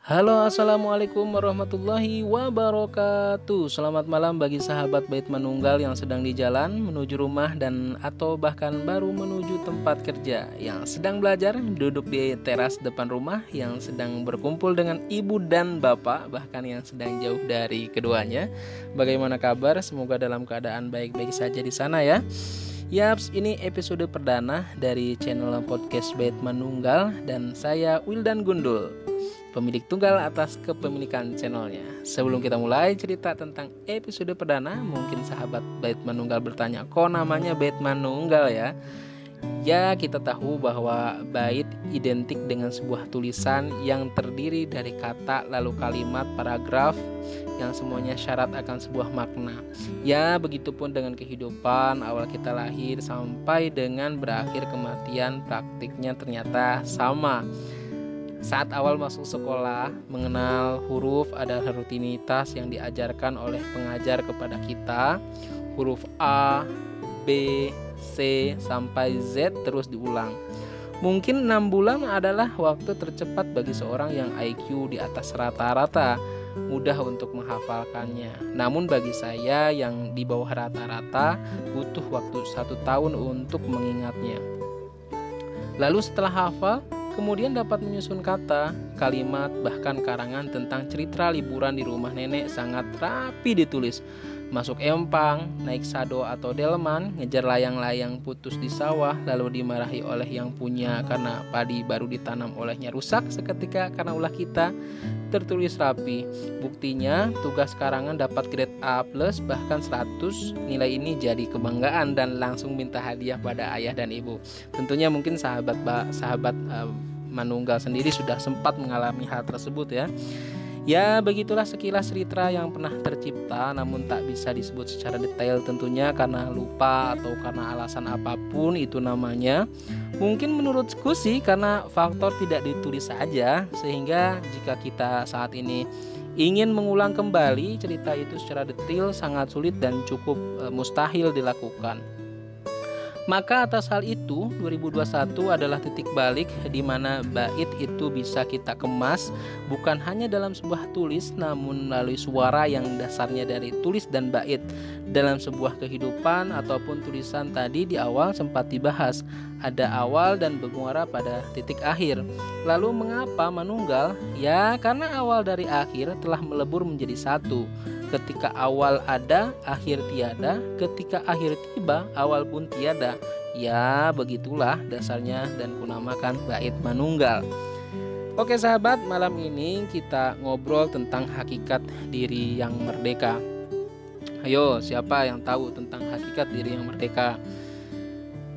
Halo assalamualaikum warahmatullahi wabarakatuh. Selamat malam bagi sahabat Bait Manunggal yang sedang di jalan menuju rumah dan atau bahkan baru menuju tempat kerja Yang sedang belajar duduk di teras depan rumah Yang sedang berkumpul dengan ibu dan bapak bahkan yang sedang jauh dari keduanya. Bagaimana kabar? Semoga dalam keadaan baik-baik saja di sana ya Yaps, ini episode perdana dari channel podcast Bait Manunggal dan saya Wildan Gundul pemilik tunggal atas kepemilikan channelnya. Sebelum kita mulai cerita tentang episode perdana, mungkin sahabat Bait Manunggal bertanya, kok namanya Bait Manunggal ya? Ya, kita tahu bahwa bait identik dengan sebuah tulisan yang terdiri dari kata lalu kalimat paragraf yang semuanya syarat akan sebuah makna. Ya, begitupun dengan kehidupan awal kita lahir sampai dengan berakhir kematian praktiknya ternyata sama. Saat awal masuk sekolah, mengenal huruf adalah rutinitas yang diajarkan oleh pengajar kepada kita. Huruf A, B, C sampai Z terus diulang. Mungkin 6 bulan adalah waktu tercepat bagi seorang yang IQ di atas rata-rata mudah untuk menghafalkannya. Namun bagi saya yang di bawah rata-rata butuh waktu satu tahun untuk mengingatnya. Lalu setelah hafal, Kemudian dapat menyusun kata, kalimat, bahkan karangan tentang cerita liburan di rumah nenek sangat rapi ditulis. Masuk empang, naik sado atau delman, ngejar layang-layang putus di sawah, lalu dimarahi oleh yang punya karena padi baru ditanam olehnya rusak seketika karena ulah kita tertulis rapi. Buktinya, tugas karangan dapat grade A+, bahkan 100. Nilai ini jadi kebanggaan dan langsung minta hadiah pada ayah dan ibu. Tentunya mungkin sahabat sahabat uh, Manunggal sendiri sudah sempat mengalami hal tersebut ya. Ya, begitulah sekilas cerita yang pernah tercipta namun tak bisa disebut secara detail tentunya karena lupa atau karena alasan apa pun itu namanya. Mungkin menurutku sih karena faktor tidak ditulis saja sehingga jika kita saat ini ingin mengulang kembali cerita itu secara detail sangat sulit dan cukup e, mustahil dilakukan. Maka atas hal itu 2021 adalah titik balik di mana bait itu bisa kita kemas bukan hanya dalam sebuah tulis namun melalui suara yang dasarnya dari tulis dan bait. Dalam sebuah kehidupan ataupun tulisan tadi di awal sempat dibahas ada awal dan bermuara pada titik akhir. Lalu mengapa menunggal? Ya karena awal dari akhir telah melebur menjadi satu. Ketika awal ada, akhir tiada. Ketika akhir tiba, awal pun tiada. Ya, begitulah dasarnya dan kunamakan bait manunggal. Oke sahabat, malam ini kita ngobrol tentang hakikat diri yang merdeka. Ayo, siapa yang tahu tentang hakikat diri yang merdeka?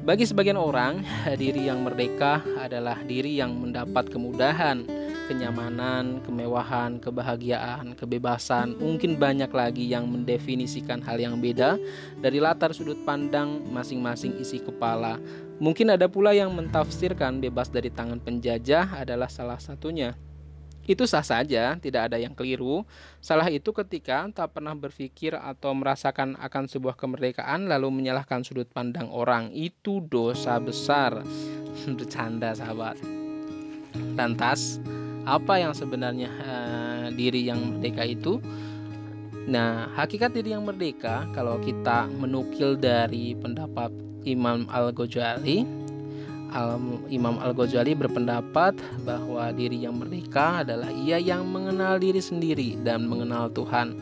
Bagi sebagian orang, diri yang merdeka adalah diri yang mendapat kemudahan, kenyamanan, kemewahan, kebahagiaan, kebebasan, mungkin banyak lagi yang mendefinisikan hal yang beda dari latar sudut pandang masing-masing isi kepala. Mungkin ada pula yang mentafsirkan bebas dari tangan penjajah adalah salah satunya. Itu sah saja, tidak ada yang keliru. Salah itu ketika tak pernah berpikir atau merasakan akan sebuah kemerdekaan lalu menyalahkan sudut pandang orang. Itu dosa besar. Bercanda sahabat. Lantas, apa yang sebenarnya uh, diri yang merdeka itu. Nah, hakikat diri yang merdeka kalau kita menukil dari pendapat Imam Al-Ghazali, Al Imam Al-Ghazali berpendapat bahwa diri yang merdeka adalah ia yang mengenal diri sendiri dan mengenal Tuhan.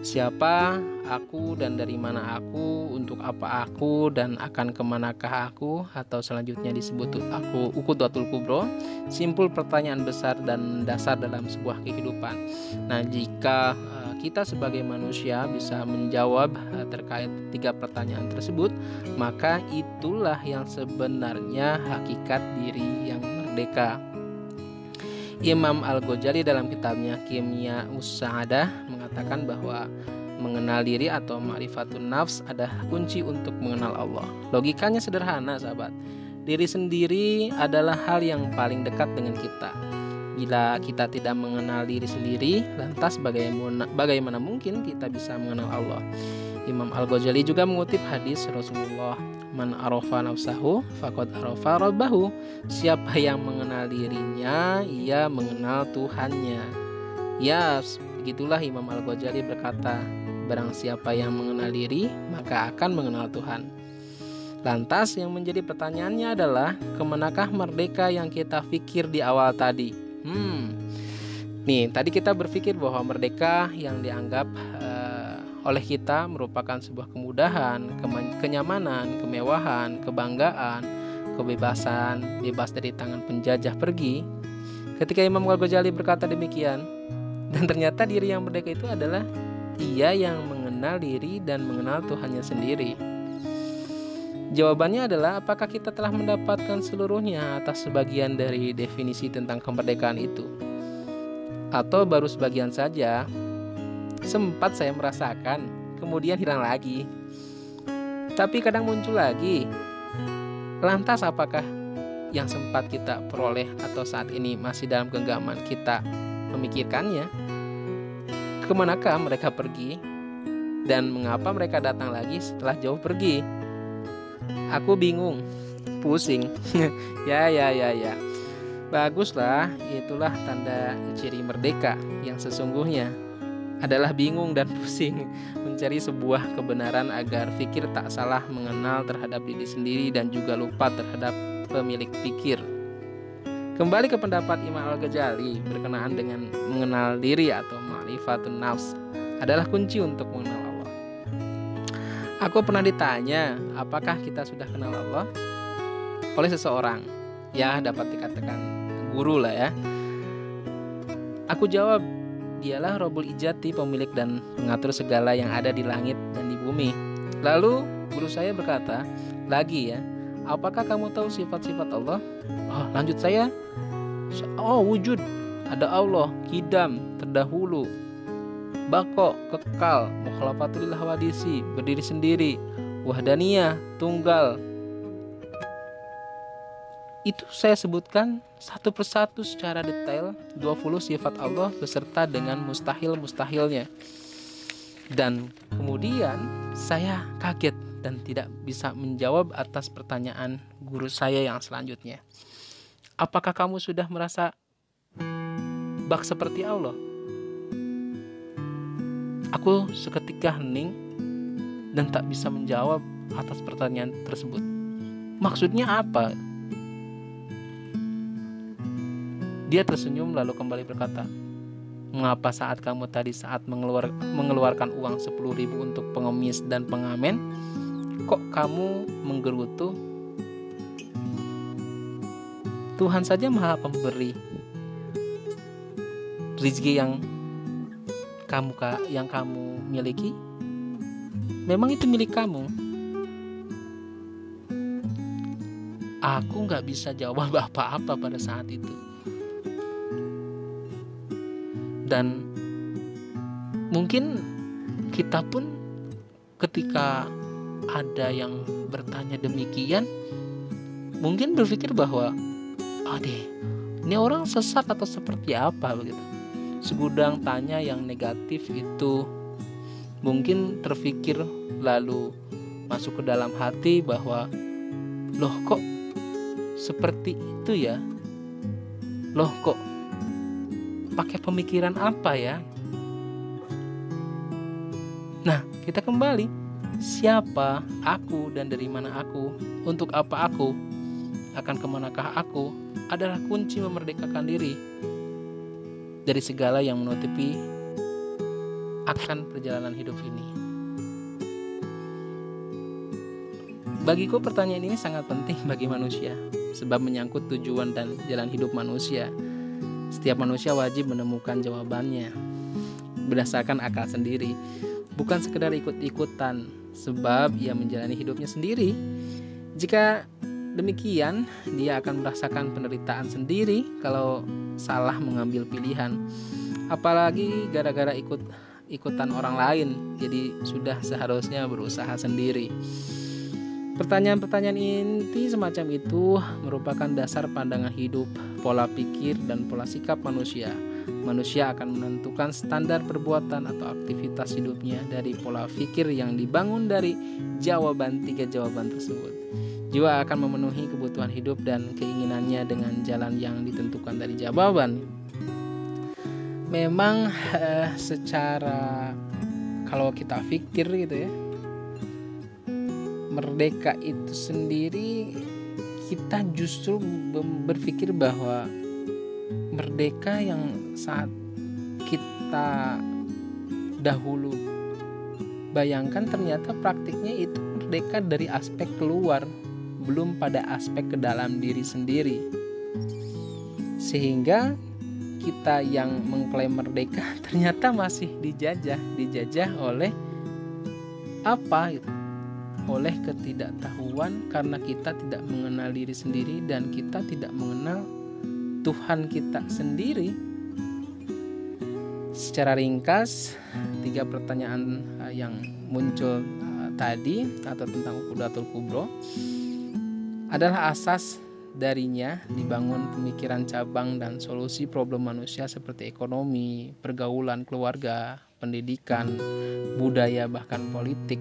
Siapa aku dan dari mana aku, untuk apa aku dan akan ke manakah aku atau selanjutnya disebut aku ukudatul kubro simpul pertanyaan besar dan dasar dalam sebuah kehidupan. Nah, jika uh, kita sebagai manusia bisa menjawab uh, terkait tiga pertanyaan tersebut, maka itulah yang sebenarnya hakikat diri yang merdeka. Imam Al-Ghazali dalam kitabnya Kimia Usahadah mengatakan bahwa mengenal diri atau ma'rifatun nafs adalah kunci untuk mengenal Allah. Logikanya sederhana, sahabat. Diri sendiri adalah hal yang paling dekat dengan kita. Bila kita tidak mengenal diri sendiri, lantas bagaimana, bagaimana mungkin kita bisa mengenal Allah? Imam Al-Ghazali juga mengutip hadis Rasulullah Man arofa nafsahu fakot arofa rabbahu Siapa yang mengenal dirinya Ia mengenal Tuhannya Ya begitulah Imam Al-Ghazali berkata Barang siapa yang mengenal diri Maka akan mengenal Tuhan Lantas yang menjadi pertanyaannya adalah Ke manakah merdeka yang kita pikir di awal tadi Hmm Nih tadi kita berpikir bahwa merdeka yang dianggap oleh kita merupakan sebuah kemudahan, kenyamanan, kemewahan, kebanggaan, kebebasan, bebas dari tangan penjajah pergi. Ketika Imam Ghazali berkata demikian, dan ternyata diri yang merdeka itu adalah ia yang mengenal diri dan mengenal Tuhannya sendiri. Jawabannya adalah apakah kita telah mendapatkan seluruhnya atas sebagian dari definisi tentang kemerdekaan itu? Atau baru sebagian saja sempat saya merasakan, kemudian hilang lagi. Tapi kadang muncul lagi. Lantas apakah yang sempat kita peroleh atau saat ini masih dalam genggaman kita memikirkannya? Ke manakah mereka pergi? Dan mengapa mereka datang lagi setelah jauh pergi? Aku bingung, pusing. ya ya ya ya. Baguslah, itulah tanda ciri merdeka yang sesungguhnya adalah bingung dan pusing mencari sebuah kebenaran agar fikir tak salah mengenal terhadap diri sendiri dan juga lupa terhadap pemilik pikir. Kembali ke pendapat Imam Al-Ghazali berkenaan dengan mengenal diri atau ma'rifatun nafs adalah kunci untuk mengenal Allah. Aku pernah ditanya, apakah kita sudah kenal Allah? Oleh seseorang, ya dapat dikatakan guru lah ya. Aku jawab, Dialah Robul Ijati, pemilik dan pengatur segala yang ada di langit dan di bumi. Lalu guru saya berkata, lagi ya, apakah kamu tahu sifat-sifat Allah? Oh, lanjut saya. Oh, wujud. Ada Allah, kidam, terdahulu, bako, kekal, mukhalafatul hawadisi, berdiri sendiri, wahdaniyah, tunggal, itu saya sebutkan satu persatu secara detail 20 sifat Allah beserta dengan mustahil-mustahilnya. Dan kemudian saya kaget dan tidak bisa menjawab atas pertanyaan guru saya yang selanjutnya. Apakah kamu sudah merasa bak seperti Allah? Aku seketika hening dan tak bisa menjawab atas pertanyaan tersebut. Maksudnya apa? Dia tersenyum lalu kembali berkata, Mengapa saat kamu tadi saat mengeluar, mengeluarkan uang 10 ribu untuk pengemis dan pengamen, kok kamu menggerutu? Tuhan saja maha pemberi rizki yang kamu yang kamu miliki. Memang itu milik kamu. Aku nggak bisa jawab apa-apa pada saat itu. Dan mungkin kita pun ketika ada yang bertanya demikian mungkin berpikir bahwa oh deh ini orang sesat atau seperti apa begitu segudang tanya yang negatif itu mungkin terpikir lalu masuk ke dalam hati bahwa loh kok seperti itu ya loh kok pakai pemikiran apa ya? Nah, kita kembali. Siapa aku dan dari mana aku? Untuk apa aku? Akan ke manakah aku? Adalah kunci memerdekakan diri dari segala yang menutupi akan perjalanan hidup ini. Bagiku pertanyaan ini sangat penting bagi manusia sebab menyangkut tujuan dan jalan hidup manusia setiap manusia wajib menemukan jawabannya berdasarkan akal sendiri, bukan sekedar ikut-ikutan, sebab ia menjalani hidupnya sendiri. Jika demikian, dia akan merasakan penderitaan sendiri kalau salah mengambil pilihan. Apalagi gara-gara ikut ikutan orang lain, jadi sudah seharusnya berusaha sendiri. Pertanyaan-pertanyaan inti semacam itu merupakan dasar pandangan hidup, pola pikir, dan pola sikap manusia. Manusia akan menentukan standar perbuatan atau aktivitas hidupnya dari pola pikir yang dibangun dari jawaban tiga jawaban tersebut. Jiwa akan memenuhi kebutuhan hidup dan keinginannya dengan jalan yang ditentukan dari jawaban. Memang eh, secara kalau kita pikir gitu ya, merdeka itu sendiri kita justru berpikir bahwa merdeka yang saat kita dahulu bayangkan ternyata praktiknya itu merdeka dari aspek keluar belum pada aspek ke dalam diri sendiri. Sehingga kita yang mengklaim merdeka ternyata masih dijajah, dijajah oleh apa gitu. Oleh ketidaktahuan karena kita tidak mengenal diri sendiri dan kita tidak mengenal Tuhan kita sendiri. Secara ringkas, tiga pertanyaan eh, yang muncul eh, tadi atau tentang Ukudatul Kubro adalah asas darinya dibangun pemikiran cabang dan solusi problem manusia seperti ekonomi, pergaulan keluarga, pendidikan, budaya bahkan politik.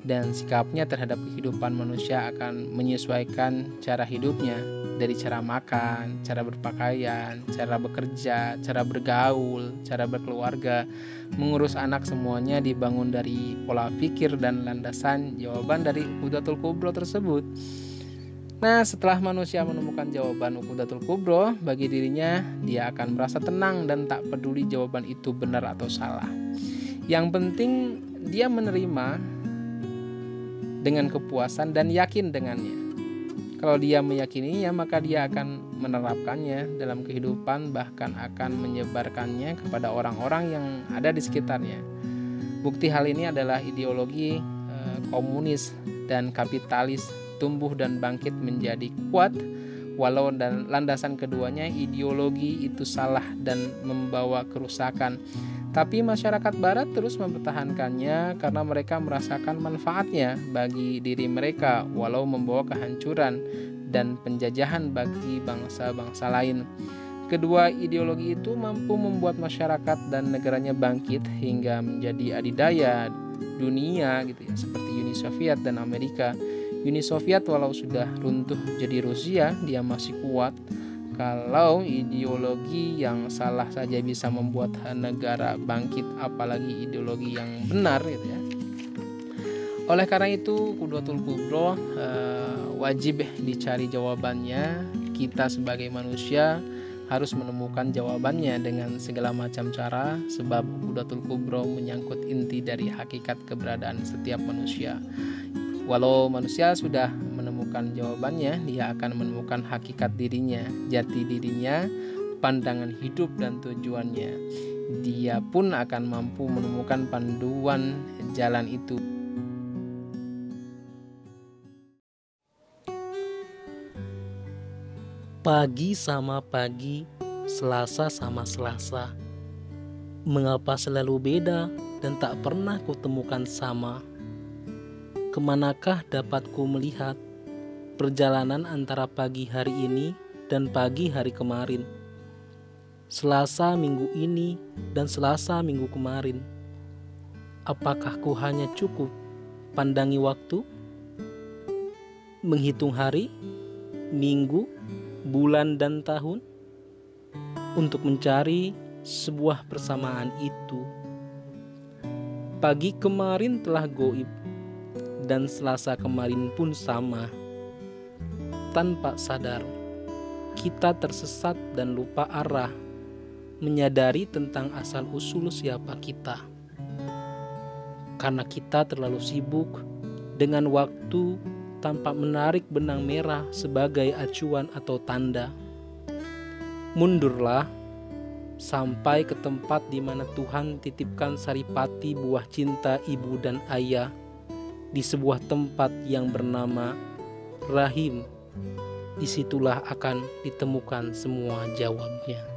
Dan sikapnya terhadap kehidupan manusia akan menyesuaikan cara hidupnya. Dari cara makan, cara berpakaian, cara bekerja, cara bergaul, cara berkeluarga, mengurus anak semuanya dibangun dari pola pikir dan landasan jawaban dari Hudatul Kubro tersebut. Nah, setelah manusia menemukan jawaban Ukudatul Kubro, bagi dirinya dia akan merasa tenang dan tak peduli jawaban itu benar atau salah. Yang penting dia menerima dengan kepuasan dan yakin dengannya. Kalau dia meyakininya, maka dia akan menerapkannya dalam kehidupan, bahkan akan menyebarkannya kepada orang-orang yang ada di sekitarnya. Bukti hal ini adalah ideologi komunis dan kapitalis tumbuh dan bangkit menjadi kuat walau dan landasan keduanya ideologi itu salah dan membawa kerusakan. Tapi masyarakat barat terus mempertahankannya karena mereka merasakan manfaatnya bagi diri mereka walau membawa kehancuran dan penjajahan bagi bangsa-bangsa lain. Kedua ideologi itu mampu membuat masyarakat dan negaranya bangkit hingga menjadi adidaya dunia gitu ya seperti Uni Soviet dan Amerika Uni Soviet walau sudah runtuh jadi Rusia, dia masih kuat. Kalau ideologi yang salah saja bisa membuat negara bangkit, apalagi ideologi yang benar gitu ya. Oleh karena itu, Kudotul Kubro eh, wajib dicari jawabannya. Kita sebagai manusia harus menemukan jawabannya dengan segala macam cara sebab Kudatul Kubro menyangkut inti dari hakikat keberadaan setiap manusia Walau manusia sudah menemukan jawabannya, dia akan menemukan hakikat dirinya, jati dirinya, pandangan hidup dan tujuannya. Dia pun akan mampu menemukan panduan jalan itu. Pagi sama pagi, Selasa sama Selasa. Mengapa selalu beda dan tak pernah kutemukan sama? Ke manakah dapatku melihat perjalanan antara pagi hari ini dan pagi hari kemarin? Selasa minggu ini dan Selasa minggu kemarin. Apakah ku hanya cukup pandangi waktu? Menghitung hari, minggu, bulan, dan tahun untuk mencari sebuah persamaan itu. Pagi kemarin telah goib dan Selasa kemarin pun sama. Tanpa sadar, kita tersesat dan lupa arah, menyadari tentang asal-usul siapa kita. Karena kita terlalu sibuk dengan waktu tanpa menarik benang merah sebagai acuan atau tanda. Mundurlah sampai ke tempat di mana Tuhan titipkan saripati buah cinta ibu dan ayah di sebuah tempat yang bernama Rahim. Di situlah akan ditemukan semua jawabnya.